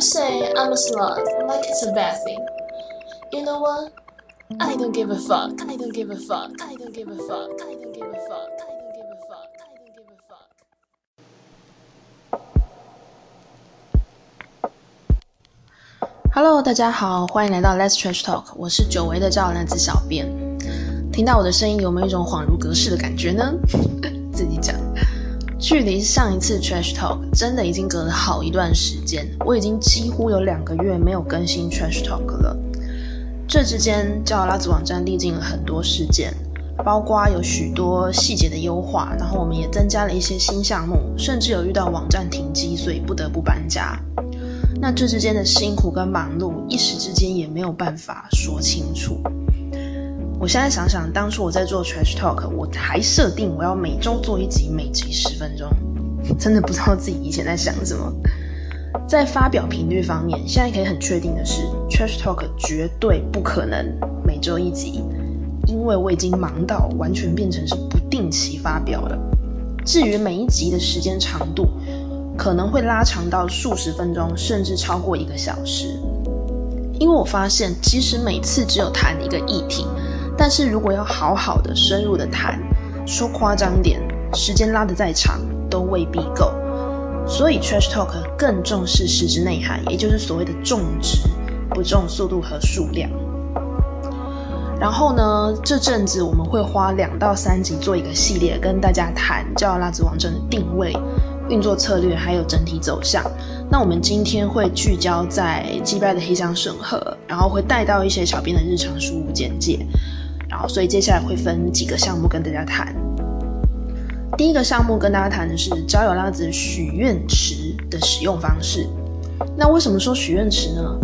You say I'm a slut, like it's a bad thing. You know what? I don't give a fuck. I don't give a fuck. I don't give a fuck. I don't give a fuck. I don't give a fuck. I don't give a fuck. Hello，大家好，欢迎来到 Let's Trash Talk，我是久违的赵男子小编。听到我的声音，有没有一种恍如隔世的感觉呢？自己讲。距离上一次 Trash Talk 真的已经隔了好一段时间，我已经几乎有两个月没有更新 Trash Talk 了。这之间，叫拉子网站历经了很多事件，包括有许多细节的优化，然后我们也增加了一些新项目，甚至有遇到网站停机，所以不得不搬家。那这之间的辛苦跟忙碌，一时之间也没有办法说清楚。我现在想想，当初我在做 Trash Talk，我还设定我要每周做一集，每集十分钟，真的不知道自己以前在想什么。在发表频率方面，现在可以很确定的是，Trash Talk 绝对不可能每周一集，因为我已经忙到完全变成是不定期发表了。至于每一集的时间长度，可能会拉长到数十分钟，甚至超过一个小时。因为我发现，即使每次只有谈一个议题。但是如果要好好的、深入的谈，说夸张点，时间拉得再长都未必够。所以 Trash Talk 更重视实质内涵，也就是所谓的重质，不重速度和数量。然后呢，这阵子我们会花两到三集做一个系列，跟大家谈叫拉子网站的定位、运作策略，还有整体走向。那我们今天会聚焦在击败的黑箱审核，然后会带到一些小编的日常书简介。然后，所以接下来会分几个项目跟大家谈。第一个项目跟大家谈的是交友拉子许愿池的使用方式。那为什么说许愿池呢？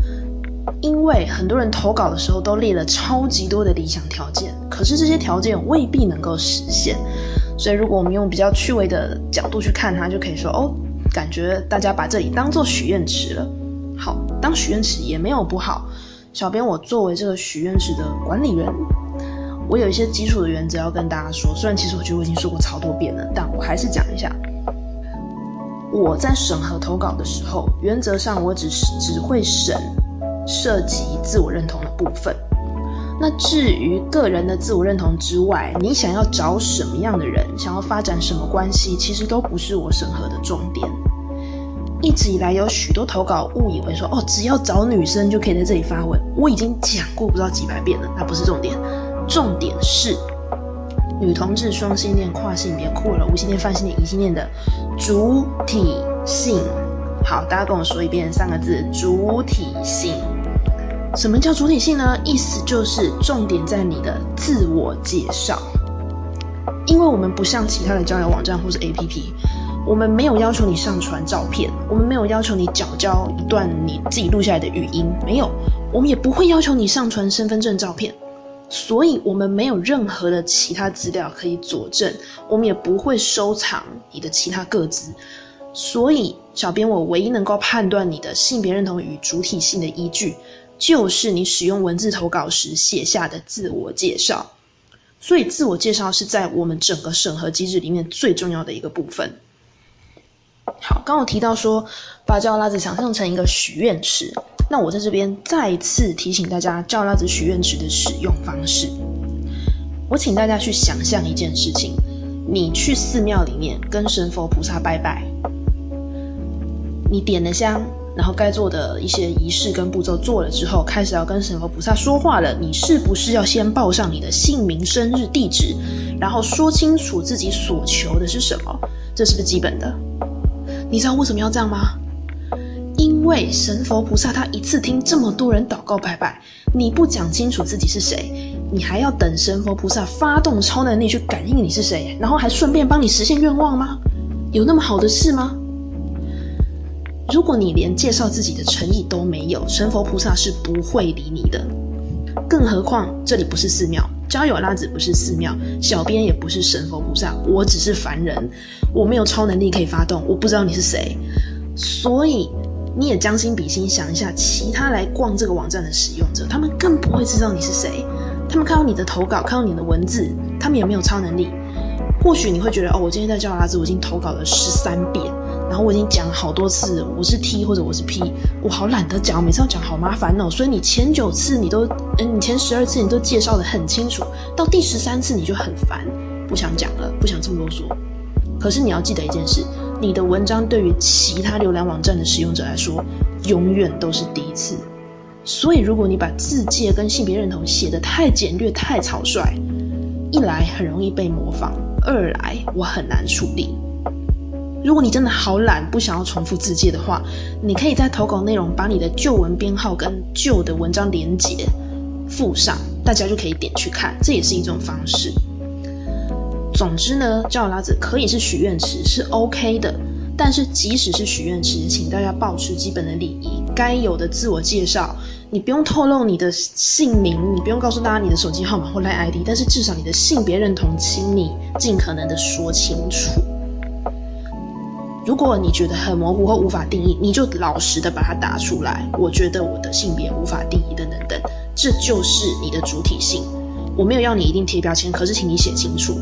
因为很多人投稿的时候都列了超级多的理想条件，可是这些条件未必能够实现。所以如果我们用比较趣味的角度去看它，就可以说哦，感觉大家把这里当做许愿池了。好，当许愿池也没有不好。小编我作为这个许愿池的管理人。我有一些基础的原则要跟大家说，虽然其实我觉得我已经说过超多遍了，但我还是讲一下。我在审核投稿的时候，原则上我只是只会审涉及自我认同的部分。那至于个人的自我认同之外，你想要找什么样的人，想要发展什么关系，其实都不是我审核的重点。一直以来有许多投稿误以为说，哦，只要找女生就可以在这里发文。我已经讲过不知道几百遍了，那不是重点。重点是，女同志、双性恋、跨性别、酷了、无性恋、泛性恋、异性恋的主体性。好，大家跟我说一遍三个字：主体性。什么叫主体性呢？意思就是重点在你的自我介绍。因为我们不像其他的交友网站或是 APP，我们没有要求你上传照片，我们没有要求你缴交一段你自己录下来的语音，没有。我们也不会要求你上传身份证照片。所以，我们没有任何的其他资料可以佐证，我们也不会收藏你的其他个资。所以，小编我唯一能够判断你的性别认同与主体性的依据，就是你使用文字投稿时写下的自我介绍。所以，自我介绍是在我们整个审核机制里面最重要的一个部分。好，刚我提到说，把叫拉子想象成一个许愿池。那我在这边再次提醒大家，照拉子许愿池的使用方式。我请大家去想象一件事情：你去寺庙里面跟神佛菩萨拜拜，你点了香，然后该做的一些仪式跟步骤做了之后，开始要跟神佛菩萨说话了。你是不是要先报上你的姓名、生日、地址，然后说清楚自己所求的是什么？这是不是基本的？你知道为什么要这样吗？因为神佛菩萨他一次听这么多人祷告拜拜，你不讲清楚自己是谁，你还要等神佛菩萨发动超能力去感应你是谁，然后还顺便帮你实现愿望吗？有那么好的事吗？如果你连介绍自己的诚意都没有，神佛菩萨是不会理你的。更何况这里不是寺庙，交友拉子不是寺庙，小编也不是神佛菩萨，我只是凡人，我没有超能力可以发动，我不知道你是谁，所以。你也将心比心想一下，其他来逛这个网站的使用者，他们更不会知道你是谁。他们看到你的投稿，看到你的文字，他们也没有超能力。或许你会觉得，哦，我今天在教拉子，我已经投稿了十三遍，然后我已经讲了好多次，我是 T 或者我是 P，我好懒得讲，每次要讲好麻烦哦。所以你前九次你都，嗯，你前十二次你都介绍的很清楚，到第十三次你就很烦，不想讲了，不想这么啰嗦。可是你要记得一件事，你的文章对于其他浏览网站的使用者来说，永远都是第一次。所以如果你把字界跟性别认同写得太简略、太草率，一来很容易被模仿，二来我很难处理。如果你真的好懒，不想要重复字界的话，你可以在投稿内容把你的旧文编号跟旧的文章连结附上，大家就可以点去看，这也是一种方式。总之呢，叫拉子可以是许愿池是 OK 的，但是即使是许愿池，请大家保持基本的礼仪，该有的自我介绍，你不用透露你的姓名，你不用告诉大家你的手机号码或 Line ID，但是至少你的性别认同，请你尽可能的说清楚。如果你觉得很模糊或无法定义，你就老实的把它打出来。我觉得我的性别无法定义，等等等，这就是你的主体性。我没有要你一定贴标签，可是请你写清楚，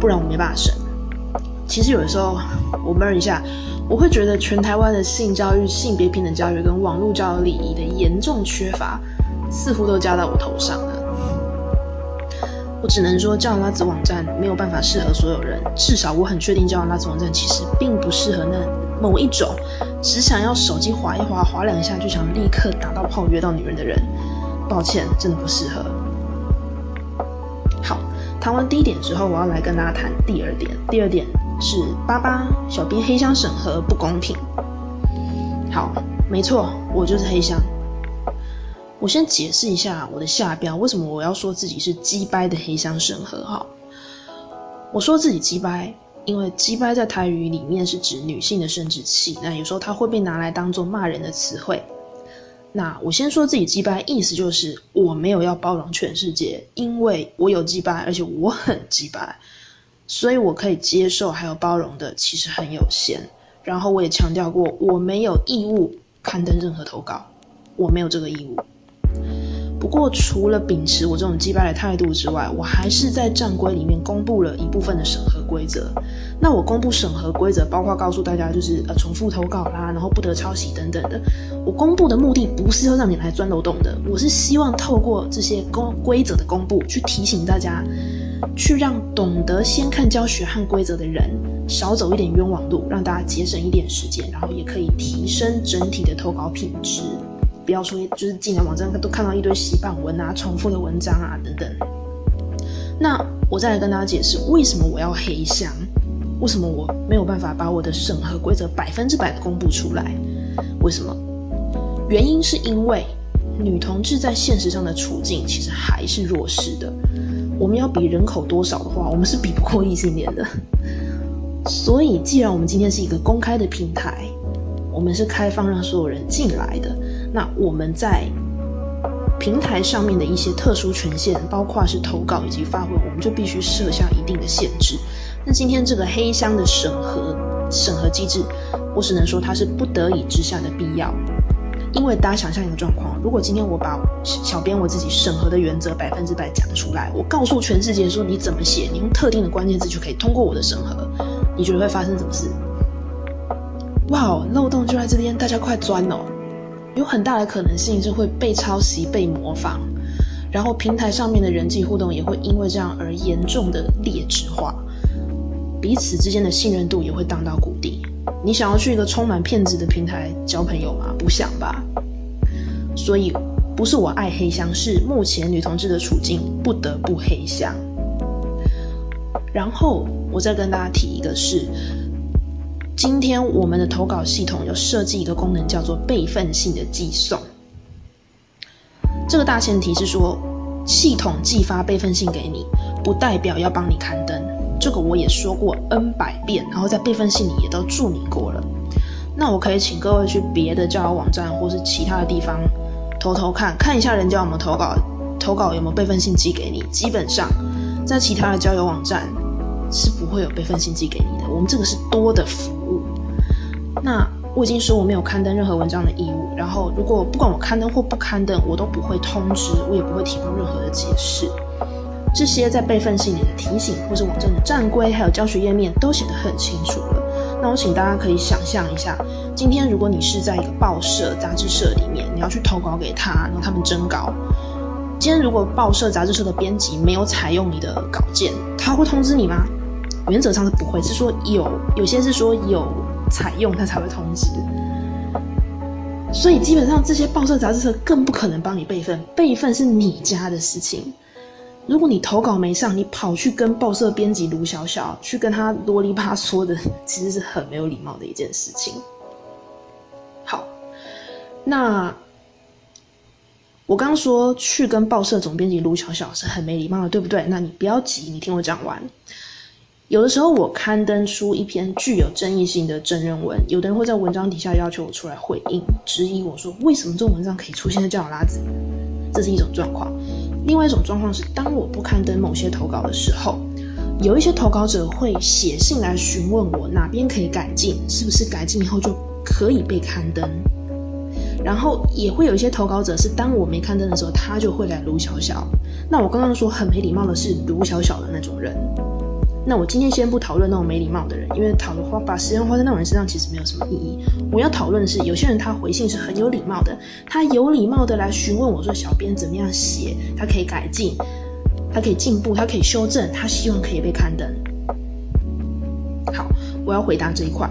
不然我没办法审。其实有的时候我闷一下，我会觉得全台湾的性教育、性别平等教育跟网络教育礼仪的严重缺乏，似乎都加到我头上了。我只能说，教养拉子网站没有办法适合所有人。至少我很确定，教养拉子网站其实并不适合那某一种只想要手机划一划、划两下就想立刻打到炮约到女人的人。抱歉，真的不适合。好，谈完第一点之后，我要来跟大家谈第二点。第二点是八八小编黑箱审核不公平。好，没错，我就是黑箱。我先解释一下我的下标，为什么我要说自己是鸡掰的黑箱审核？哈，我说自己鸡掰，因为鸡掰在台语里面是指女性的生殖器，那有时候它会被拿来当做骂人的词汇。那我先说自己鸡掰，意思就是我没有要包容全世界，因为我有鸡掰，而且我很鸡掰，所以我可以接受还有包容的其实很有限。然后我也强调过，我没有义务刊登任何投稿，我没有这个义务。不过，除了秉持我这种击败的态度之外，我还是在战规里面公布了一部分的审核规则。那我公布审核规则，包括告诉大家就是呃重复投稿啦，然后不得抄袭等等的。我公布的目的不是要让你来钻漏洞的，我是希望透过这些公规则的公布，去提醒大家，去让懂得先看教学和规则的人少走一点冤枉路，让大家节省一点时间，然后也可以提升整体的投稿品质。不要说，就是进来网站都看到一堆洗版文啊、重复的文章啊等等。那我再来跟大家解释，为什么我要黑箱？为什么我没有办法把我的审核规则百分之百的公布出来？为什么？原因是因为女同志在现实上的处境其实还是弱势的。我们要比人口多少的话，我们是比不过异性恋的。所以，既然我们今天是一个公开的平台，我们是开放让所有人进来的。那我们在平台上面的一些特殊权限，包括是投稿以及发文，我们就必须设下一定的限制。那今天这个黑箱的审核审核机制，我只能说它是不得已之下的必要。因为大家想象一个状况，如果今天我把小编我自己审核的原则百分之百讲出来，我告诉全世界说你怎么写，你用特定的关键字就可以通过我的审核，你觉得会发生什么事？哇，漏洞就在这边，大家快钻哦！有很大的可能性是会被抄袭、被模仿，然后平台上面的人际互动也会因为这样而严重的劣质化，彼此之间的信任度也会荡到谷底。你想要去一个充满骗子的平台交朋友吗？不想吧。所以不是我爱黑箱，是目前女同志的处境不得不黑箱。然后我再跟大家提一个是。今天我们的投稿系统有设计一个功能，叫做备份性的寄送。这个大前提是说，系统寄发备份信给你，不代表要帮你刊登。这个我也说过 N 百遍，然后在备份信里也都注明过了。那我可以请各位去别的交友网站或是其他的地方偷偷看看一下，人家有没有投稿，投稿有没有备份信寄给你。基本上，在其他的交友网站。是不会有备份信寄给你的。我们这个是多的福。那我已经说我没有刊登任何文章的义务。然后，如果不管我刊登或不刊登，我都不会通知，我也不会提供任何的解释。这些在备份信里的提醒，或是网站的站规，还有教学页面都写得很清楚了。那我请大家可以想象一下，今天如果你是在一个报社、杂志社里面，你要去投稿给他，然后他们征稿。今天如果报社、杂志社的编辑没有采用你的稿件，他会通知你吗？原则上是不会，是说有有些是说有采用他才会通知。所以基本上这些报社、杂志社更不可能帮你备份，备份是你家的事情。如果你投稿没上，你跑去跟报社编辑卢小小去跟他啰里吧嗦的，其实是很没有礼貌的一件事情。好，那我刚刚说去跟报社总编辑卢小小是很没礼貌的，对不对？那你不要急，你听我讲完。有的时候我刊登出一篇具有争议性的真人文，有的人会在文章底下要求我出来回应，质疑我说为什么这种文章可以出现在叫拉子，这是一种状况。另外一种状况是，当我不刊登某些投稿的时候，有一些投稿者会写信来询问我哪边可以改进，是不是改进以后就可以被刊登。然后也会有一些投稿者是，当我没刊登的时候，他就会来卢小小。那我刚刚说很没礼貌的是卢小小的那种人。那我今天先不讨论那种没礼貌的人，因为讨论花把时间花在那种人身上其实没有什么意义。我要讨论的是，有些人他回信是很有礼貌的，他有礼貌的来询问我说：“小编怎么样写？他可以改进，他可以进步，他可以修正，他希望可以被刊登。”好，我要回答这一块。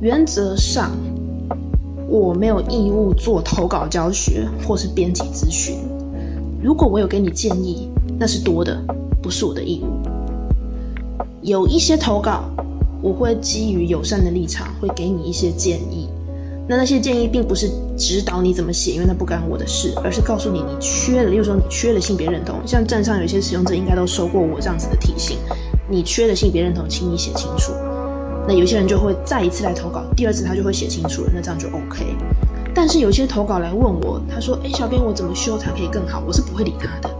原则上，我没有义务做投稿教学或是编辑咨询。如果我有给你建议，那是多的，不是我的义务。有一些投稿，我会基于友善的立场，会给你一些建议。那那些建议并不是指导你怎么写，因为那不干我的事，而是告诉你你缺了，例如说你缺了性别认同。像站上有些使用者应该都收过我这样子的提醒，你缺了性别认同，请你写清楚。那有些人就会再一次来投稿，第二次他就会写清楚了，那这样就 OK。但是有些投稿来问我，他说：“哎，小编我怎么修才可以更好？”我是不会理他的。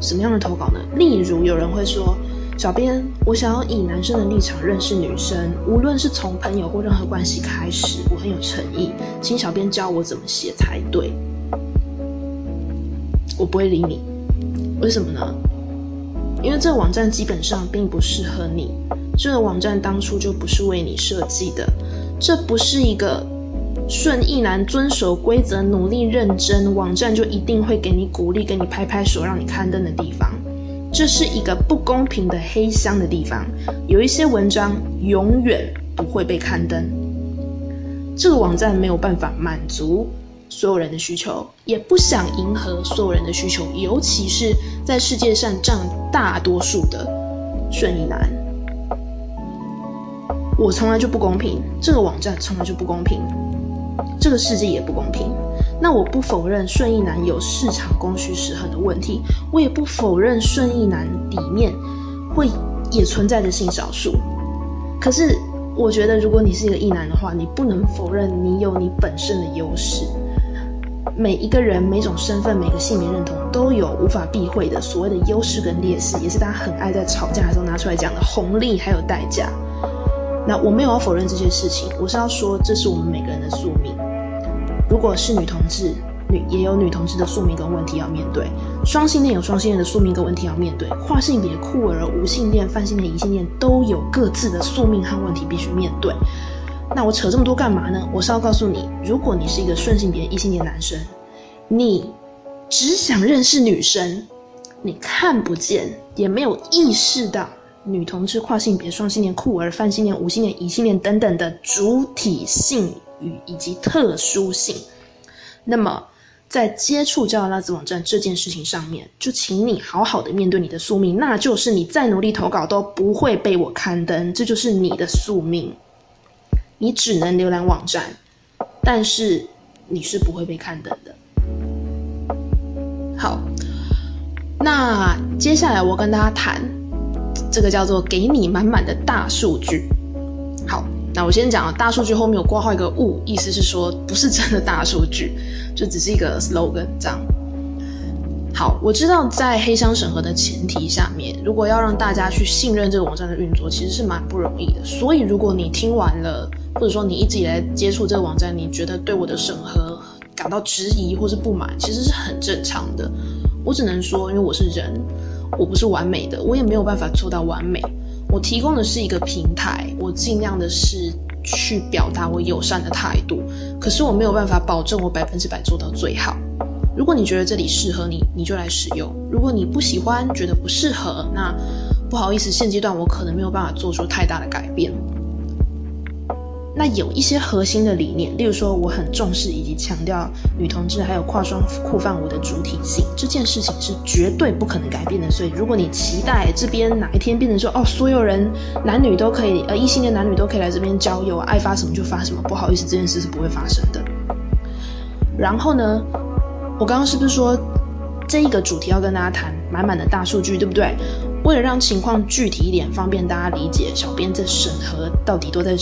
什么样的投稿呢？例如有人会说。小编，我想要以男生的立场认识女生，无论是从朋友或任何关系开始，我很有诚意，请小编教我怎么写才对。我不会理你，为什么呢？因为这个网站基本上并不适合你，这个网站当初就不是为你设计的，这不是一个顺意男遵守规则、努力认真，网站就一定会给你鼓励、给你拍拍手、让你刊登的地方。这是一个不公平的黑箱的地方，有一些文章永远不会被刊登。这个网站没有办法满足所有人的需求，也不想迎合所有人的需求，尤其是在世界上占大多数的顺义男。我从来就不公平，这个网站从来就不公平，这个世界也不公平。那我不否认顺义男有市场供需失衡的问题，我也不否认顺义男里面会也存在着性少数。可是我觉得，如果你是一个异男的话，你不能否认你有你本身的优势。每一个人、每种身份、每个性别认同都有无法避讳的所谓的优势跟劣势，也是大家很爱在吵架的时候拿出来讲的红利还有代价。那我没有要否认这些事情，我是要说，这是我们每个人的宿命。如果是女同志，女也有女同志的宿命跟问题要面对；双性恋有双性恋的宿命跟问题要面对；跨性别、酷儿、无性恋、泛性恋、异性恋都有各自的宿命和问题必须面对。那我扯这么多干嘛呢？我是要告诉你，如果你是一个顺性别异性恋男生，你只想认识女生，你看不见也没有意识到女同志、跨性别、双性恋、酷儿、泛性恋、无性恋、异性恋等等的主体性。与以及特殊性，那么在接触交友拉子网站这件事情上面，就请你好好的面对你的宿命，那就是你再努力投稿都不会被我刊登，这就是你的宿命。你只能浏览网站，但是你是不会被刊登的。好，那接下来我跟大家谈这个叫做“给你满满的大数据”。好。那我先讲，大数据后面有挂号一个物，意思是说不是真的大数据，就只是一个 slogan 这样。好，我知道在黑箱审核的前提下面，如果要让大家去信任这个网站的运作，其实是蛮不容易的。所以如果你听完了，或者说你一直以来接触这个网站，你觉得对我的审核感到质疑或是不满，其实是很正常的。我只能说，因为我是人，我不是完美的，我也没有办法做到完美。我提供的是一个平台，我尽量的是去表达我友善的态度，可是我没有办法保证我百分之百做到最好。如果你觉得这里适合你，你就来使用；如果你不喜欢，觉得不适合，那不好意思，现阶段我可能没有办法做出太大的改变。那有一些核心的理念，例如说我很重视以及强调女同志还有跨双裤范舞的主体性，这件事情是绝对不可能改变的。所以，如果你期待这边哪一天变成说哦，所有人男女都可以，呃，异性的男女都可以来这边交友，爱发什么就发什么，不好意思，这件事是不会发生的。然后呢，我刚刚是不是说这一个主题要跟大家谈满满的大数据，对不对？为了让情况具体一点，方便大家理解，小编在审核到底都在。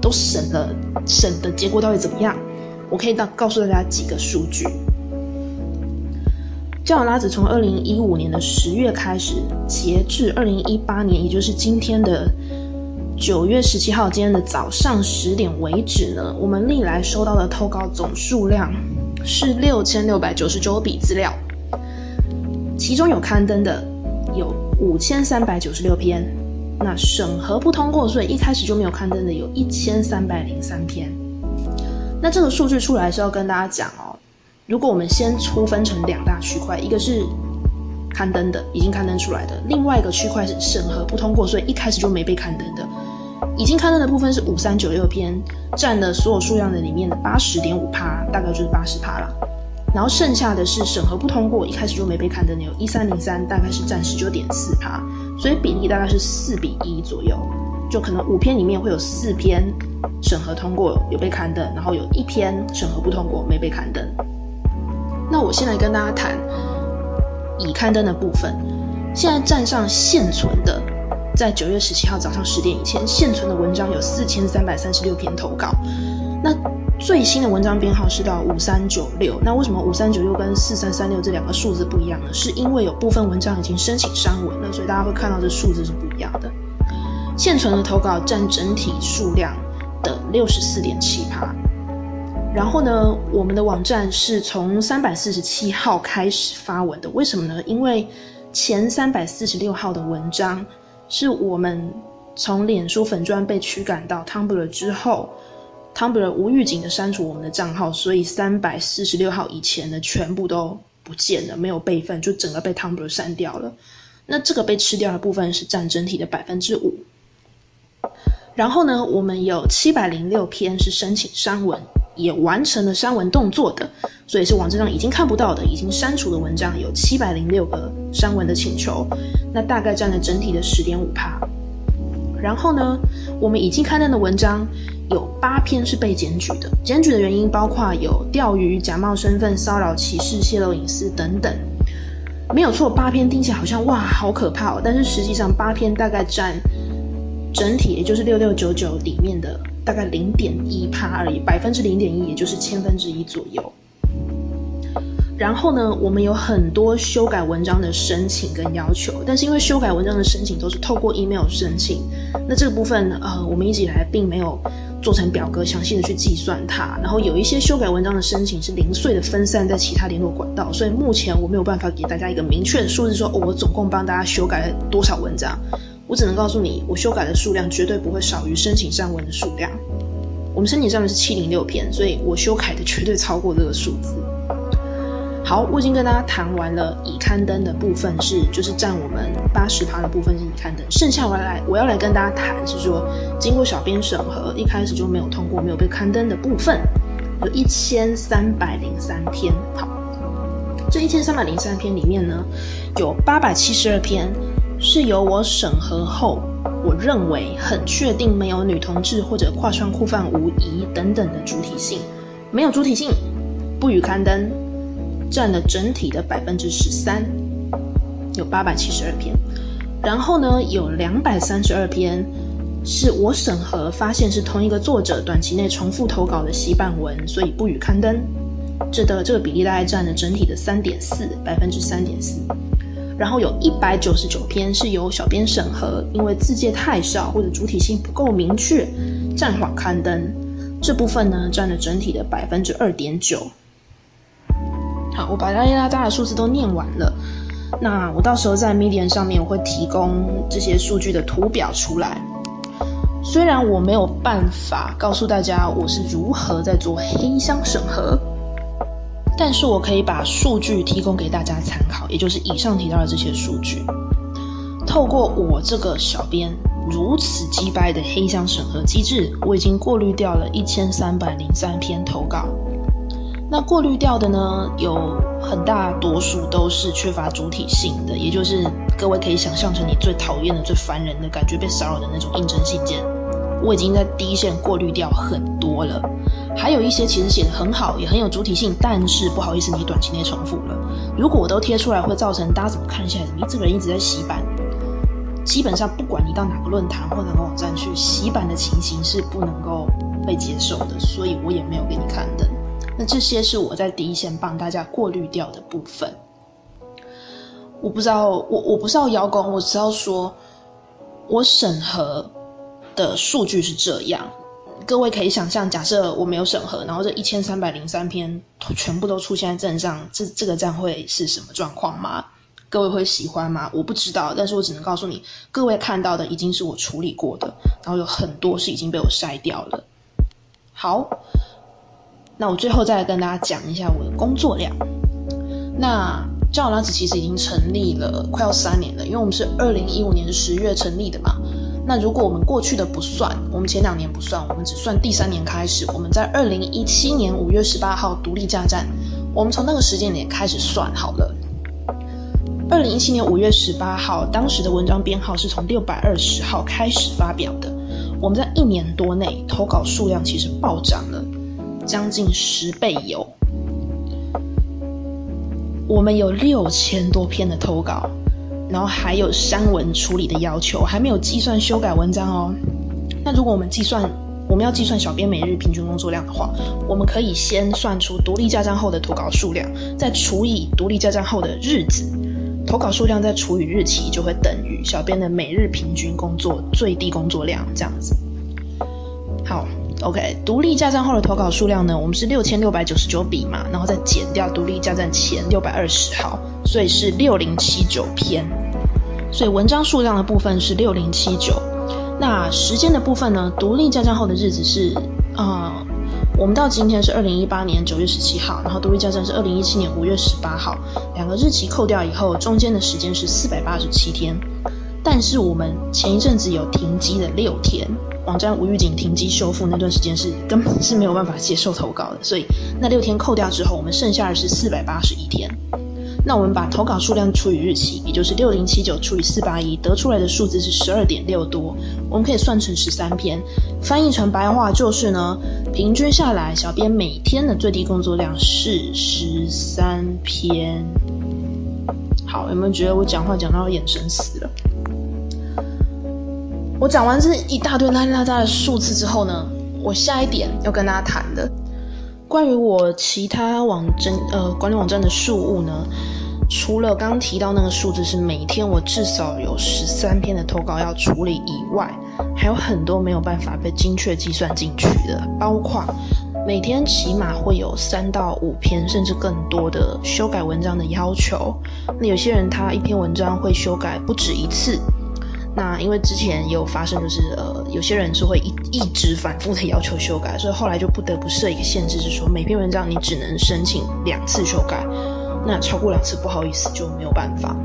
都审了，审的结果到底怎么样？我可以到告诉大家几个数据。教友拉子从二零一五年的十月开始，截至二零一八年，也就是今天的九月十七号，今天的早上十点为止呢，我们历来收到的投稿总数量是六千六百九十九笔资料，其中有刊登的有五千三百九十六篇。那审核不通过，所以一开始就没有刊登的有一千三百零三篇。那这个数据出来是要跟大家讲哦，如果我们先粗分成两大区块，一个是刊登的，已经刊登出来的；另外一个区块是审核不通过，所以一开始就没被刊登的。已经刊登的部分是五三九六篇，占了所有数量的里面的八十点五趴，大概就是八十趴了。然后剩下的是审核不通过，一开始就没被刊登的有一三零三，大概是占十九点四趴。所以比例大概是四比一左右，就可能五篇里面会有四篇审核通过有被刊登，然后有一篇审核不通过没被刊登。那我现在跟大家谈已刊登的部分，现在站上现存的，在九月十七号早上十点以前现存的文章有四千三百三十六篇投稿，那。最新的文章编号是到五三九六，那为什么五三九六跟四三三六这两个数字不一样呢？是因为有部分文章已经申请删文了，所以大家会看到这数字是不一样的。现存的投稿占整体数量的六十四点七趴。然后呢，我们的网站是从三百四十七号开始发文的，为什么呢？因为前三百四十六号的文章是我们从脸书粉砖被驱赶到 Tumblr 之后。Tumblr 无预警的删除我们的账号，所以三百四十六号以前的全部都不见了，没有备份，就整个被 Tumblr 删掉了。那这个被吃掉的部分是占整体的百分之五。然后呢，我们有七百零六篇是申请删文，也完成了删文动作的，所以是网站上已经看不到的、已经删除的文章有七百零六个删文的请求，那大概占了整体的十点五趴。然后呢，我们已经刊登的文章。有八篇是被检举的，检举的原因包括有钓鱼、假冒身份、骚扰、歧视、泄露隐私等等，没有错。八篇听起来好像哇，好可怕哦！但是实际上八篇大概占整体，也就是六六九九里面的大概零点一趴而已，百分之零点一，也就是千分之一左右。然后呢，我们有很多修改文章的申请跟要求，但是因为修改文章的申请都是透过 email 申请，那这个部分呃，我们一直以来并没有做成表格详细的去计算它。然后有一些修改文章的申请是零碎的分散在其他联络管道，所以目前我没有办法给大家一个明确的数字，说我总共帮大家修改了多少文章。我只能告诉你，我修改的数量绝对不会少于申请上文的数量。我们申请上文是七零六篇，所以我修改的绝对超过这个数字。好，我已经跟大家谈完了已刊登的部分，是就是占我们八十趴的部分是已刊登，剩下我来我要来跟大家谈是说，经过小编审核，一开始就没有通过、没有被刊登的部分，有一千三百零三篇。好，这一千三百零三篇里面呢，有八百七十二篇是由我审核后，我认为很确定没有女同志或者跨窗酷犯无疑等等的主体性，没有主体性，不予刊登。占了整体的百分之十三，有八百七十二篇，然后呢，有两百三十二篇是我审核发现是同一个作者短期内重复投稿的洗版文，所以不予刊登。这的这个比例大概占了整体的三点四百分之三点四，然后有一百九十九篇是由小编审核，因为字界太少或者主体性不够明确暂缓刊登。这部分呢，占了整体的百分之二点九。好，我把拉拉扎的数字都念完了。那我到时候在 Medium 上面我会提供这些数据的图表出来。虽然我没有办法告诉大家我是如何在做黑箱审核，但是我可以把数据提供给大家参考，也就是以上提到的这些数据。透过我这个小编如此击败的黑箱审核机制，我已经过滤掉了一千三百零三篇投稿。那过滤掉的呢，有很大多数都是缺乏主体性的，也就是各位可以想象成你最讨厌的、最烦人的感觉被骚扰的那种应征信件。我已经在第一线过滤掉很多了，还有一些其实写的很好，也很有主体性，但是不好意思，你短期内重复了。如果我都贴出来，会造成大家怎么看下来？你这个人一直在洗版。基本上，不管你到哪个论坛或哪个网站去洗版的情形是不能够被接受的，所以我也没有给你看的。那这些是我在第一线帮大家过滤掉的部分。我不知道，我我不是要邀功，我只要说，我审核的数据是这样。各位可以想象，假设我没有审核，然后这一千三百零三篇全部都出现在站上，这这个站会是什么状况吗？各位会喜欢吗？我不知道，但是我只能告诉你，各位看到的已经是我处理过的，然后有很多是已经被我筛掉了。好，那我最后再来跟大家讲一下我的工作量。那教友拉子其实已经成立了快要三年了，因为我们是二零一五年十月成立的嘛。那如果我们过去的不算，我们前两年不算，我们只算第三年开始，我们在二零一七年五月十八号独立架站，我们从那个时间点开始算好了。二零一七年五月十八号，当时的文章编号是从六百二十号开始发表的。我们在一年多内投稿数量其实暴涨了将近十倍有。我们有六千多篇的投稿，然后还有删文处理的要求，还没有计算修改文章哦。那如果我们计算，我们要计算小编每日平均工作量的话，我们可以先算出独立加账后的投稿数量，再除以独立加账后的日子。投稿数量再除以日期，就会等于小编的每日平均工作最低工作量这样子。好，OK，独立架站后的投稿数量呢？我们是六千六百九十九笔嘛，然后再减掉独立架站前六百二十号，所以是六零七九篇。所以文章数量的部分是六零七九。那时间的部分呢？独立架站后的日子是啊。我们到今天是二零一八年九月十七号，然后独立交战是二零一七年五月十八号，两个日期扣掉以后，中间的时间是四百八十七天。但是我们前一阵子有停机的六天，网站无预警停机修复那段时间是根本是没有办法接受投稿的，所以那六天扣掉之后，我们剩下的是四百八十一天。那我们把投稿数量除以日期，也就是六零七九除以四八一，得出来的数字是十二点六多。我们可以算成十三篇，翻译成白话就是呢，平均下来，小编每天的最低工作量是十三篇。好，有没有觉得我讲话讲到眼神死了？我讲完这一大堆拉拉杂的数字之后呢，我下一点要跟大家谈的，关于我其他网站呃管理网站的事务呢。除了刚刚提到那个数字是每天我至少有十三篇的投稿要处理以外，还有很多没有办法被精确计算进去的，包括每天起码会有三到五篇甚至更多的修改文章的要求。那有些人他一篇文章会修改不止一次，那因为之前也有发生，就是呃有些人是会一一直反复的要求修改，所以后来就不得不设一个限制，是说每篇文章你只能申请两次修改。那超过两次，不好意思，就没有办法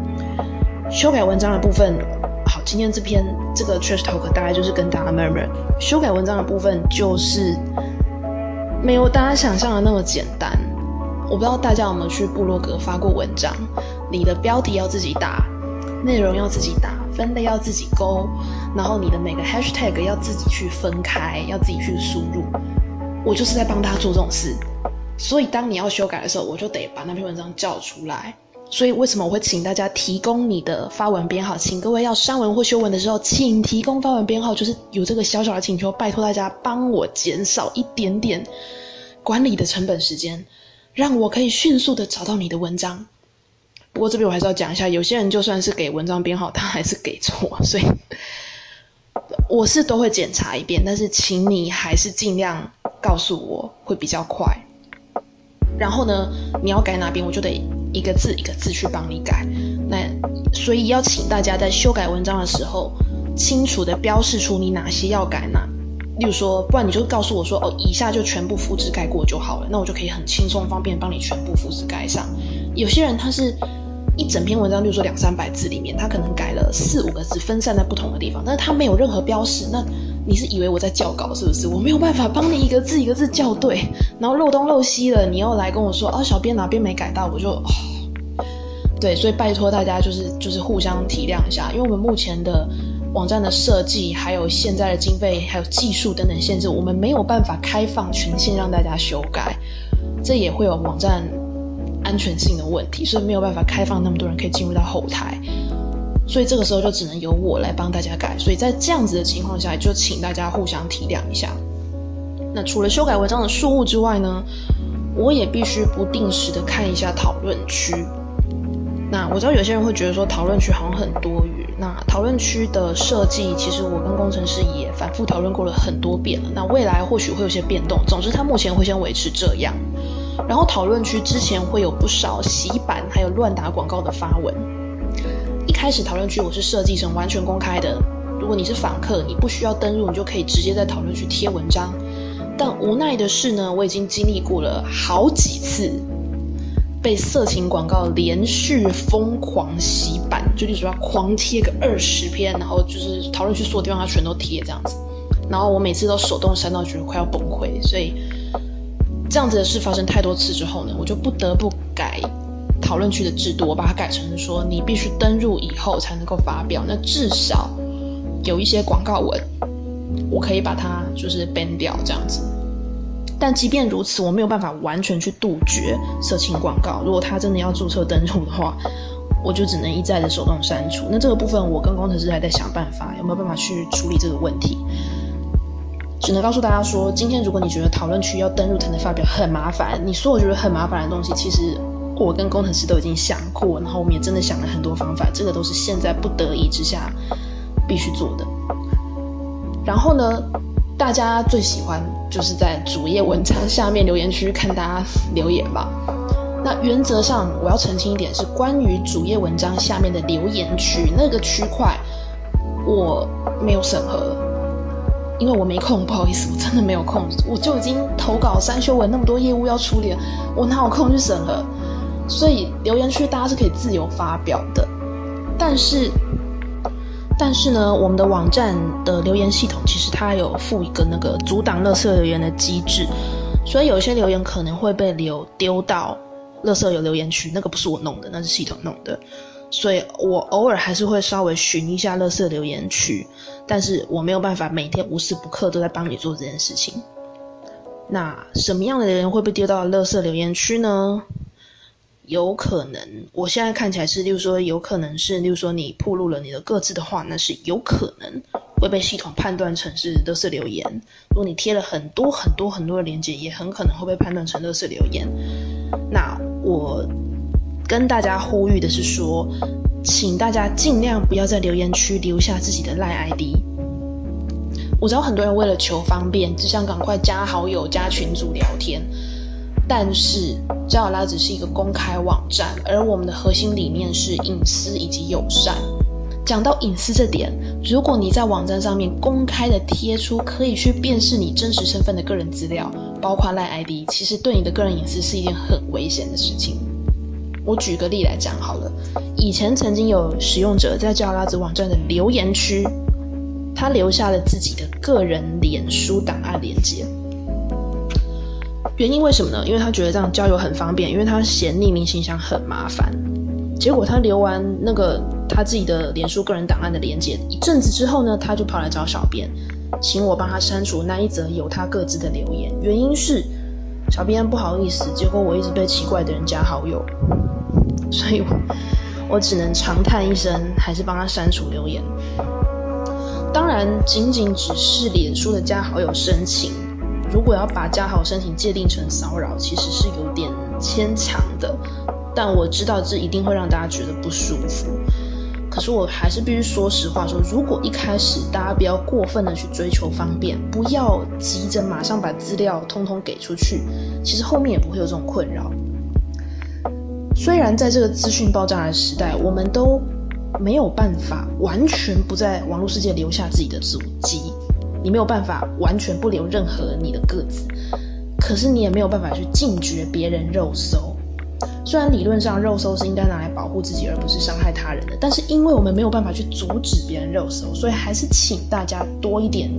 修改文章的部分。好，今天这篇这个 trash talk 大概就是跟大家 murmur 修改文章的部分，就是没有大家想象的那么简单。我不知道大家有没有去部落格发过文章，你的标题要自己打，内容要自己打，分类要自己勾，然后你的每个 hashtag 要自己去分开，要自己去输入。我就是在帮大家做这种事。所以，当你要修改的时候，我就得把那篇文章叫出来。所以，为什么我会请大家提供你的发文编号？请各位要删文或修文的时候，请提供发文编号，就是有这个小小的请求，拜托大家帮我减少一点点管理的成本时间，让我可以迅速的找到你的文章。不过这边我还是要讲一下，有些人就算是给文章编号，他还是给错，所以我是都会检查一遍，但是请你还是尽量告诉我，会比较快。然后呢，你要改哪边，我就得一个字一个字去帮你改。那所以要请大家在修改文章的时候，清楚的标示出你哪些要改哪？例如说，不然你就告诉我说，哦，以下就全部复制盖过就好了，那我就可以很轻松方便帮你全部复制盖上。有些人他是一整篇文章，例如说两三百字里面，他可能改了四五个字，分散在不同的地方，但是他没有任何标识，那你是以为我在校稿是不是？我没有办法帮你一个字一个字校对，然后漏东漏西了，你又来跟我说，哦，小编哪边没改到，我就，对，所以拜托大家就是就是互相体谅一下，因为我们目前的。网站的设计，还有现在的经费，还有技术等等限制，我们没有办法开放权限让大家修改，这也会有网站安全性的问题，所以没有办法开放那么多人可以进入到后台，所以这个时候就只能由我来帮大家改。所以在这样子的情况下，就请大家互相体谅一下。那除了修改文章的数目之外呢，我也必须不定时的看一下讨论区。那我知道有些人会觉得说讨论区好像很多余。那讨论区的设计，其实我跟工程师也反复讨论过了很多遍了。那未来或许会有些变动，总之它目前会先维持这样。然后讨论区之前会有不少洗版还有乱打广告的发文。一开始讨论区我是设计成完全公开的，如果你是访客，你不需要登录，你就可以直接在讨论区贴文章。但无奈的是呢，我已经经历过了好几次。被色情广告连续疯狂洗版，就例如要狂贴个二十篇，然后就是讨论区所有地方它全都贴这样子，然后我每次都手动删到觉得快要崩溃，所以这样子的事发生太多次之后呢，我就不得不改讨论区的制度，我把它改成说你必须登入以后才能够发表，那至少有一些广告文，我可以把它就是 ban 掉这样子。但即便如此，我没有办法完全去杜绝色情广告。如果他真的要注册登录的话，我就只能一再的手动删除。那这个部分，我跟工程师还在想办法，有没有办法去处理这个问题？只能告诉大家说，今天如果你觉得讨论区要登录才能发表很麻烦，你说我觉得很麻烦的东西，其实我跟工程师都已经想过，然后我们也真的想了很多方法，这个都是现在不得已之下必须做的。然后呢？大家最喜欢就是在主页文章下面留言区看大家留言吧。那原则上我要澄清一点，是关于主页文章下面的留言区那个区块，我没有审核，因为我没空，不好意思，我真的没有空，我就已经投稿三修文那么多业务要处理，我哪有空去审核？所以留言区大家是可以自由发表的，但是。但是呢，我们的网站的留言系统其实它有附一个那个阻挡垃圾留言的机制，所以有些留言可能会被留丢到垃圾有留言区，那个不是我弄的，那是系统弄的，所以我偶尔还是会稍微寻一下垃圾留言区，但是我没有办法每天无时不刻都在帮你做这件事情。那什么样的人会被丢到垃圾留言区呢？有可能，我现在看起来是，例如说，有可能是，例如说，你暴露了你的各自的话，那是有可能会被系统判断成是勒色留言。如果你贴了很多很多很多的链接，也很可能会被判断成勒色留言。那我跟大家呼吁的是说，请大家尽量不要在留言区留下自己的赖 ID。我知道很多人为了求方便，只想赶快加好友、加群组聊天。但是，交友拉只是一个公开网站，而我们的核心理念是隐私以及友善。讲到隐私这点，如果你在网站上面公开的贴出可以去辨识你真实身份的个人资料，包括赖 ID，其实对你的个人隐私是一件很危险的事情。我举个例来讲好了，以前曾经有使用者在交友拉子网站的留言区，他留下了自己的个人脸书档案链接。原因为什么呢？因为他觉得这样交友很方便，因为他嫌匿名信箱很麻烦。结果他留完那个他自己的脸书个人档案的连接一阵子之后呢，他就跑来找小编，请我帮他删除那一则有他各自的留言。原因是小编不好意思，结果我一直被奇怪的人加好友，所以我我只能长叹一声，还是帮他删除留言。当然，仅仅只是脸书的加好友申请。如果要把加好申请界定成骚扰，其实是有点牵强的。但我知道这一定会让大家觉得不舒服。可是我还是必须说实话，说如果一开始大家不要过分的去追求方便，不要急着马上把资料通通给出去，其实后面也不会有这种困扰。虽然在这个资讯爆炸的时代，我们都没有办法完全不在网络世界留下自己的足迹，你没有办法完全不留任何你的个子，可是你也没有办法去禁绝别人肉搜。虽然理论上肉搜是应该拿来保护自己，而不是伤害他人的，但是因为我们没有办法去阻止别人肉搜，所以还是请大家多一点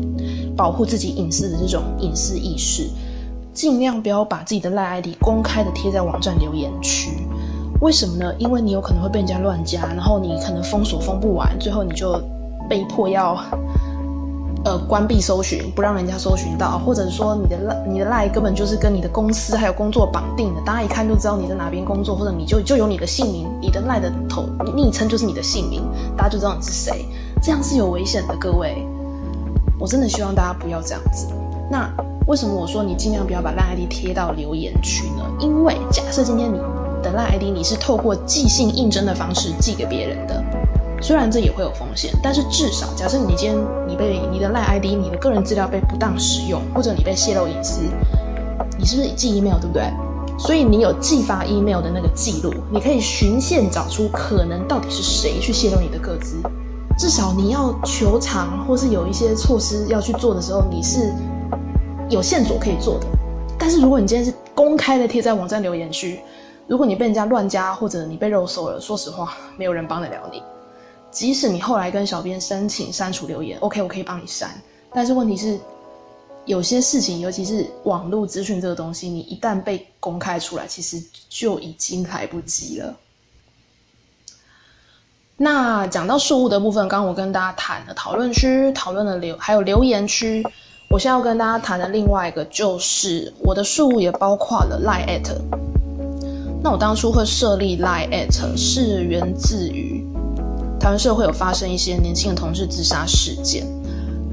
保护自己隐私的这种隐私意识，尽量不要把自己的赖 ID 公开的贴在网站留言区。为什么呢？因为你有可能会被人家乱加，然后你可能封锁封不完，最后你就被迫要。呃，关闭搜寻，不让人家搜寻到，或者说你的赖，你的赖根本就是跟你的公司还有工作绑定的，大家一看就知道你在哪边工作，或者你就就有你的姓名，你的赖的头昵称就是你的姓名，大家就知道你是谁，这样是有危险的，各位，我真的希望大家不要这样子。那为什么我说你尽量不要把赖 ID 贴到留言区呢？因为假设今天你的赖 ID 你是透过寄信应征的方式寄给别人的。虽然这也会有风险，但是至少，假设你今天被你的赖 ID、你的个人资料被不当使用，或者你被泄露隐私，你是不是寄 email 对不对？所以你有寄发 email 的那个记录，你可以循线找出可能到底是谁去泄露你的个资。至少你要求偿或是有一些措施要去做的时候，你是有线索可以做的。但是如果你今天是公开的贴在网站留言区，如果你被人家乱加或者你被肉搜了，说实话，没有人帮得了你。即使你后来跟小编申请删除留言，OK，我可以帮你删。但是问题是，有些事情，尤其是网络资讯这个东西，你一旦被公开出来，其实就已经来不及了。那讲到税务的部分，刚刚我跟大家谈了讨论区，讨论了留，还有留言区。我现在要跟大家谈的另外一个，就是我的税务也包括了 Line at。那我当初会设立 Line at，是源自于。台湾社会有发生一些年轻的同志自杀事件，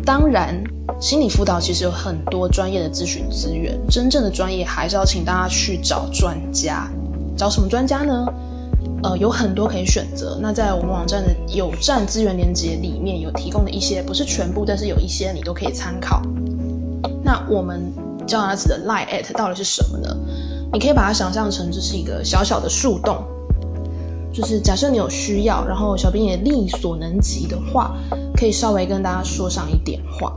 当然，心理辅导其实有很多专业的咨询资源，真正的专业还是要请大家去找专家。找什么专家呢？呃，有很多可以选择。那在我们网站的有站资源连接里面有提供的一些，不是全部，但是有一些你都可以参考。那我们教儿子的 lie at 到底是什么呢？你可以把它想象成这是一个小小的树洞。就是假设你有需要，然后小编也力所能及的话，可以稍微跟大家说上一点话。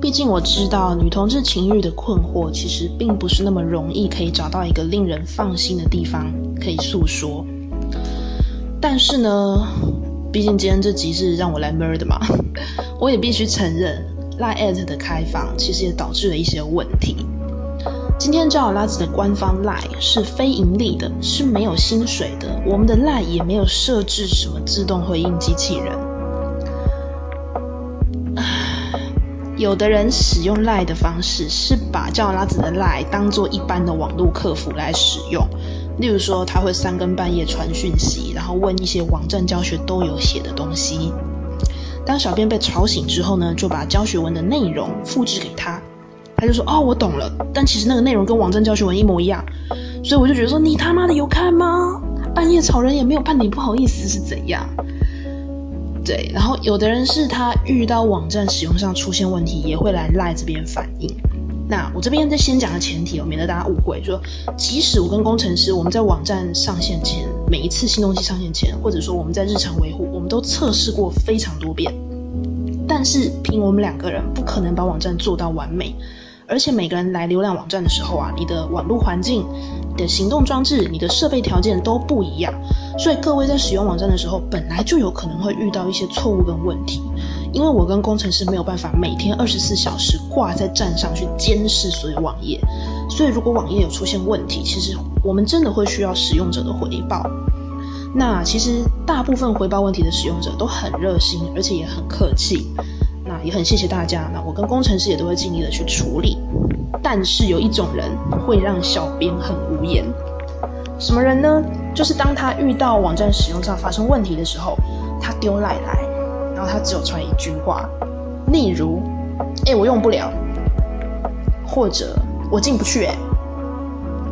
毕竟我知道女同志情欲的困惑，其实并不是那么容易可以找到一个令人放心的地方可以诉说。但是呢，毕竟今天这集是让我来 mur 的嘛，我也必须承认，line at 的开放其实也导致了一些问题。今天赵拉子的官方 Line 是非盈利的，是没有薪水的。我们的 Line 也没有设置什么自动回应机器人。有的人使用 Line 的方式是把赵拉子的 Line 当做一般的网络客服来使用，例如说他会三更半夜传讯息，然后问一些网站教学都有写的东西。当小编被吵醒之后呢，就把教学文的内容复制给他。他就说：“哦，我懂了。”但其实那个内容跟网站教学文一模一样，所以我就觉得说：“你他妈的有看吗？半夜吵人也没有半点不好意思是怎样？”对，然后有的人是他遇到网站使用上出现问题，也会来赖这边反映。那我这边在先讲的前提哦，免得大家误会，说即使我跟工程师我们在网站上线前，每一次新东西上线前，或者说我们在日常维护，我们都测试过非常多遍，但是凭我们两个人不可能把网站做到完美。而且每个人来浏览网站的时候啊，你的网络环境、你的行动装置、你的设备条件都不一样，所以各位在使用网站的时候，本来就有可能会遇到一些错误跟问题。因为我跟工程师没有办法每天二十四小时挂在站上去监视所有网页，所以如果网页有出现问题，其实我们真的会需要使用者的回报。那其实大部分回报问题的使用者都很热心，而且也很客气。那也很谢谢大家。那我跟工程师也都会尽力的去处理。但是有一种人会让小编很无言。什么人呢？就是当他遇到网站使用上发生问题的时候，他丢赖来，然后他只有传一句话，例如：“哎，我用不了。”或者“我进不去。”哎，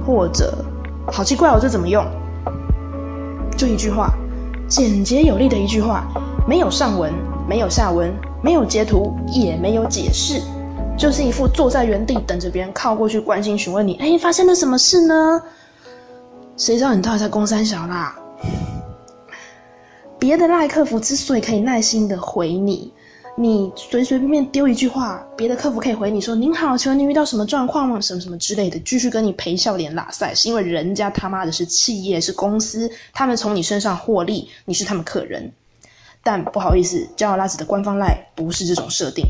或者“好奇怪，我这怎么用？”就一句话，简洁有力的一句话，没有上文，没有下文。没有截图，也没有解释，就是一副坐在原地等着别人靠过去关心询问你。哎，发生了什么事呢？谁知道你到底在攻三小啦？别的赖客服之所以可以耐心的回你，你随随便便丢一句话，别的客服可以回你说：“您好，请问您遇到什么状况吗？什么什么之类的，继续跟你陪笑脸拉塞，是因为人家他妈的是企业是公司，他们从你身上获利，你是他们客人。但不好意思，骄傲拉子的官方赖不是这种设定。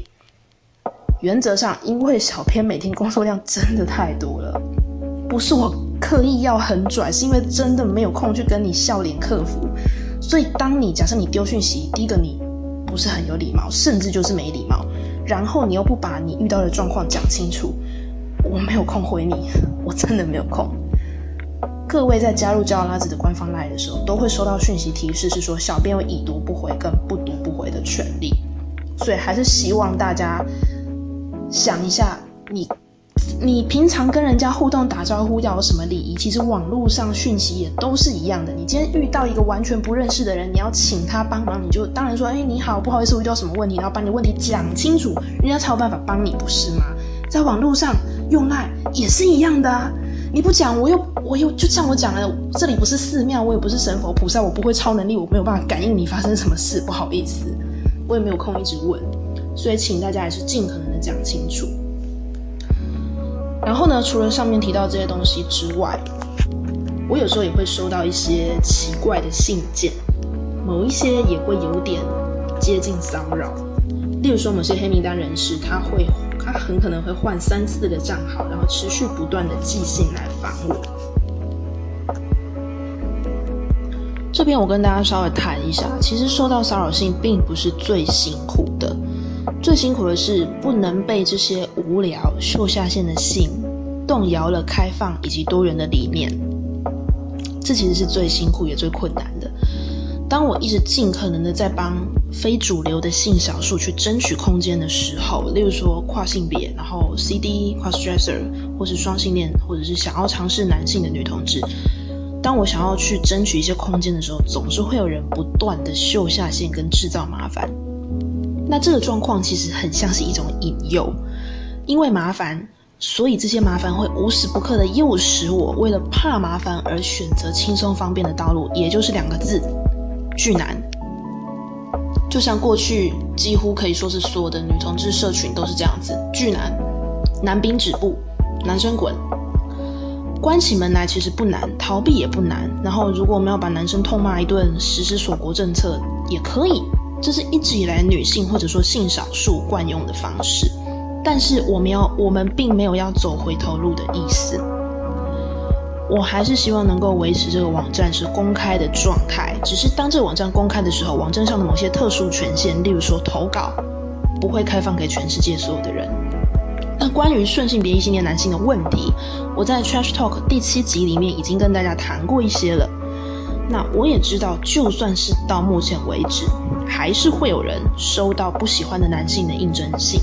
原则上，因为小编每天工作量真的太多了，不是我刻意要很拽，是因为真的没有空去跟你笑脸客服。所以，当你假设你丢讯息，第一个你不是很有礼貌，甚至就是没礼貌，然后你又不把你遇到的状况讲清楚，我没有空回你，我真的没有空。各位在加入骄傲拉子的官方 line 的时候，都会收到讯息提示，是说小编有已读不回跟不读不回的权利，所以还是希望大家想一下你。你平常跟人家互动打招呼要有什么礼仪？其实网络上讯息也都是一样的。你今天遇到一个完全不认识的人，你要请他帮忙，你就当然说：“哎，你好，不好意思，我遇到什么问题？”然后把你问题讲清楚，人家才有办法帮你，不是吗？在网络上用赖也是一样的啊！你不讲，我又我又就像我讲了，这里不是寺庙，我也不是神佛菩萨，我不会超能力，我没有办法感应你发生什么事，不好意思，我也没有空一直问，所以请大家还是尽可能的讲清楚。然后呢？除了上面提到这些东西之外，我有时候也会收到一些奇怪的信件，某一些也会有点接近骚扰。例如说，某些黑名单人士，他会他很可能会换三四个账号，然后持续不断的寄信来烦我。这边我跟大家稍微谈一下，其实收到骚扰信并不是最辛苦的。最辛苦的是不能被这些无聊秀下限的信动摇了开放以及多元的理念，这其实是最辛苦也最困难的。当我一直尽可能的在帮非主流的性少数去争取空间的时候，例如说跨性别，然后 CD、cross dresser，或是双性恋，或者是想要尝试男性的女同志，当我想要去争取一些空间的时候，总是会有人不断的秀下限跟制造麻烦。那这个状况其实很像是一种引诱，因为麻烦，所以这些麻烦会无时不刻的诱使我为了怕麻烦而选择轻松方便的道路，也就是两个字：巨男。就像过去几乎可以说是所有的女同志社群都是这样子，巨男，男兵止步，男生滚，关起门来其实不难，逃避也不难。然后如果我们要把男生痛骂一顿，实施锁国政策也可以。这是一直以来女性或者说性少数惯用的方式，但是我们要我们并没有要走回头路的意思。我还是希望能够维持这个网站是公开的状态，只是当这个网站公开的时候，网站上的某些特殊权限，例如说投稿，不会开放给全世界所有的人。那关于顺性别异性恋男性的问题，我在 Trash Talk 第七集里面已经跟大家谈过一些了。那我也知道，就算是到目前为止。还是会有人收到不喜欢的男性的应征信，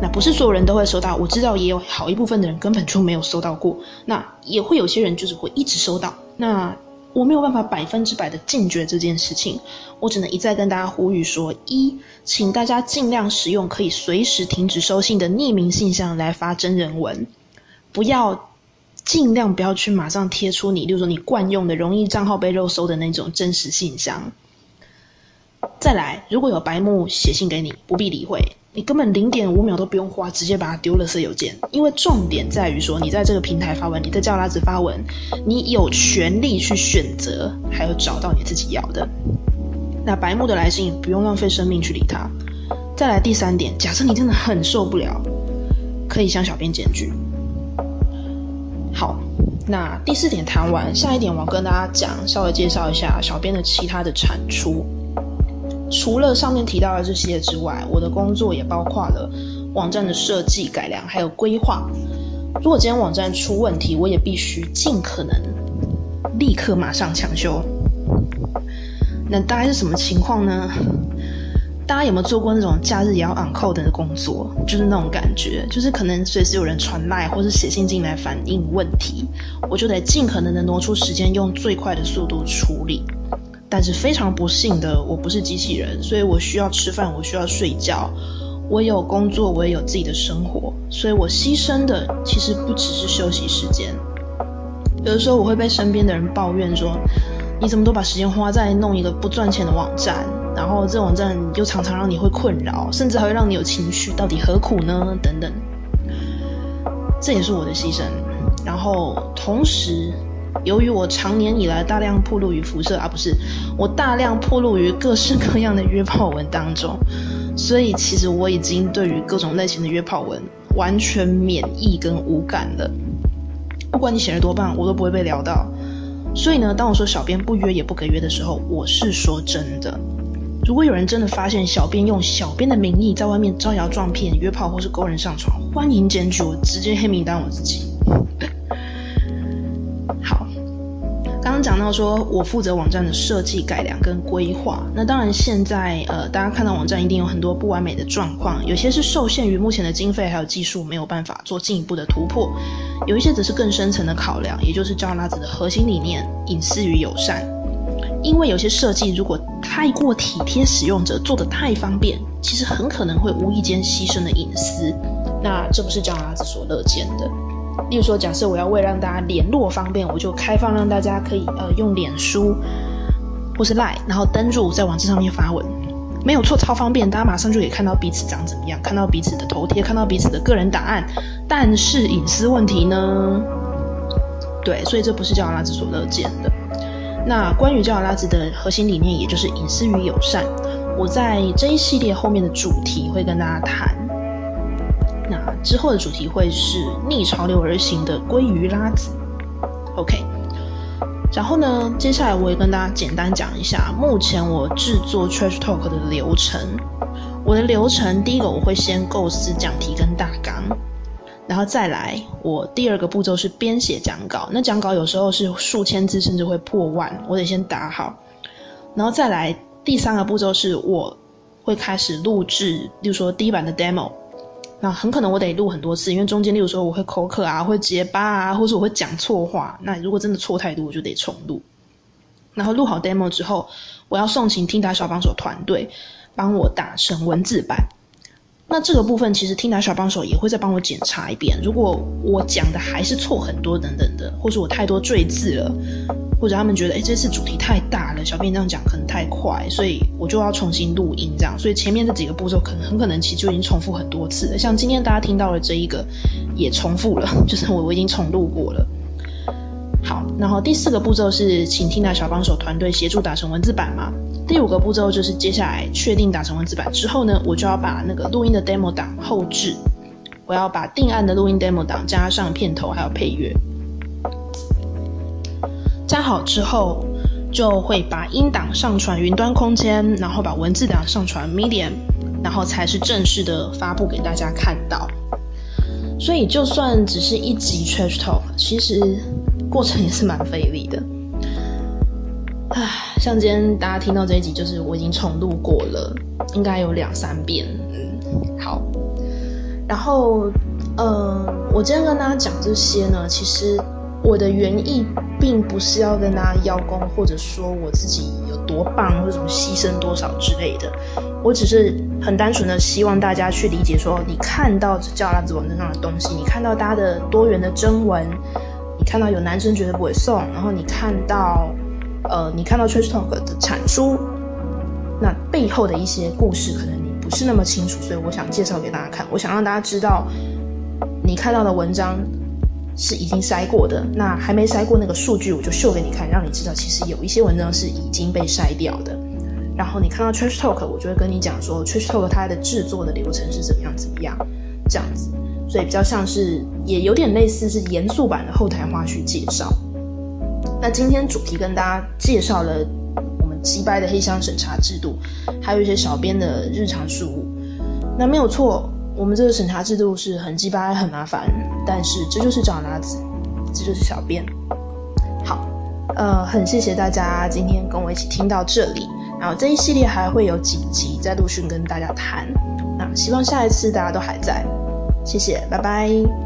那不是所有人都会收到。我知道也有好一部分的人根本就没有收到过，那也会有些人就是会一直收到。那我没有办法百分之百的禁绝这件事情，我只能一再跟大家呼吁说：一，请大家尽量使用可以随时停止收信的匿名信箱来发真人文，不要尽量不要去马上贴出你，例如说你惯用的容易账号被肉搜的那种真实信箱。再来，如果有白目写信给你，不必理会，你根本零点五秒都不用花，直接把它丢了色邮件。因为重点在于说，你在这个平台发文，你在叫拉子发文，你有权利去选择，还有找到你自己要的。那白目的来信，不用浪费生命去理他。再来第三点，假设你真的很受不了，可以向小编检举。好，那第四点谈完，下一点我要跟大家讲，稍微介绍一下小编的其他的产出。除了上面提到的这些之外，我的工作也包括了网站的设计、改良，还有规划。如果今天网站出问题，我也必须尽可能立刻马上抢修。那大概是什么情况呢？大家有没有做过那种假日也要 on call 的工作？就是那种感觉，就是可能随时有人传赖或者写信进来反映问题，我就得尽可能的挪出时间，用最快的速度处理。但是非常不幸的，我不是机器人，所以我需要吃饭，我需要睡觉，我有工作，我也有自己的生活，所以我牺牲的其实不只是休息时间。有的时候我会被身边的人抱怨说：“你怎么都把时间花在弄一个不赚钱的网站，然后这网站又常常让你会困扰，甚至还会让你有情绪，到底何苦呢？等等，这也是我的牺牲。然后同时，由于我常年以来大量暴露于辐射啊，不是我大量暴露于各式各样的约炮文当中，所以其实我已经对于各种类型的约炮文完全免疫跟无感了。不管你写的多棒，我都不会被聊到。所以呢，当我说小编不约也不给约的时候，我是说真的。如果有人真的发现小编用小编的名义在外面招摇撞骗、约炮或是勾人上床，欢迎检举我，直接黑名单我自己。刚刚讲到说，我负责网站的设计、改良跟规划。那当然，现在呃，大家看到网站一定有很多不完美的状况，有些是受限于目前的经费还有技术，没有办法做进一步的突破；有一些则是更深层的考量，也就是招拉子的核心理念——隐私与友善。因为有些设计如果太过体贴使用者，做的太方便，其实很可能会无意间牺牲了隐私。那这不是招拉子所乐见的。例如说，假设我要为让大家联络方便，我就开放让大家可以呃用脸书或是 Line，然后登入在网站上面发文，没有错，超方便，大家马上就可以看到彼此长怎么样，看到彼此的头贴，看到彼此的个人档案。但是隐私问题呢？对，所以这不是叫拉子所乐见的。那关于叫拉子的核心理念，也就是隐私与友善，我在这一系列后面的主题会跟大家谈。那之后的主题会是逆潮流而行的鲑鱼拉子，OK。然后呢，接下来我也跟大家简单讲一下目前我制作 Trash Talk 的流程。我的流程，第一个我会先构思讲题跟大纲，然后再来我第二个步骤是编写讲稿。那讲稿有时候是数千字，甚至会破万，我得先打好。然后再来第三个步骤是我会开始录制，例如说第一版的 demo。那很可能我得录很多次，因为中间例如说我会口渴啊，会结巴啊，或者我会讲错话。那如果真的错太多，我就得重录。然后录好 demo 之后，我要送请听达小帮手团队帮我打成文字版。那这个部分其实听达小帮手也会再帮我检查一遍，如果我讲的还是错很多等等的，或是我太多赘字了。或者他们觉得，哎，这次主题太大了，小编这样讲可能太快，所以我就要重新录音，这样，所以前面这几个步骤可能很可能其实就已经重复很多次了。像今天大家听到的这一个，也重复了，就是我我已经重录过了。好，然后第四个步骤是请听到小帮手团队协助打成文字版嘛。第五个步骤就是接下来确定打成文字版之后呢，我就要把那个录音的 demo 档后置，我要把定案的录音 demo 档加上片头还有配乐。加好之后，就会把音档上传云端空间，然后把文字档上传 Medium，然后才是正式的发布给大家看到。所以就算只是一集 Trash Talk，其实过程也是蛮费力的。唉，像今天大家听到这一集，就是我已经重录过了，应该有两三遍。嗯，好。然后，呃，我今天跟大家讲这些呢，其实。我的原意并不是要跟大家邀功，或者说我自己有多棒，或者什么牺牲多少之类的。我只是很单纯的希望大家去理解，说你看到叫拉子网站上的东西，你看到大家的多元的征文，你看到有男生觉得不会送，然后你看到，呃，你看到 Trash Talk 的产出，那背后的一些故事，可能你不是那么清楚，所以我想介绍给大家看。我想让大家知道，你看到的文章。是已经筛过的，那还没筛过那个数据，我就秀给你看，让你知道其实有一些文章是已经被筛掉的。然后你看到 Trash Talk，我就会跟你讲说 Trash Talk 它的制作的流程是怎么样怎么样这样子，所以比较像是也有点类似是严肃版的后台花絮介绍。那今天主题跟大家介绍了我们击败的黑箱审查制度，还有一些小编的日常事务。那没有错。我们这个审查制度是很鸡巴很麻烦，但是这就是找拿子，这就是小编。好，呃，很谢谢大家今天跟我一起听到这里，然后这一系列还会有几集在陆续跟大家谈，那希望下一次大家都还在，谢谢，拜拜。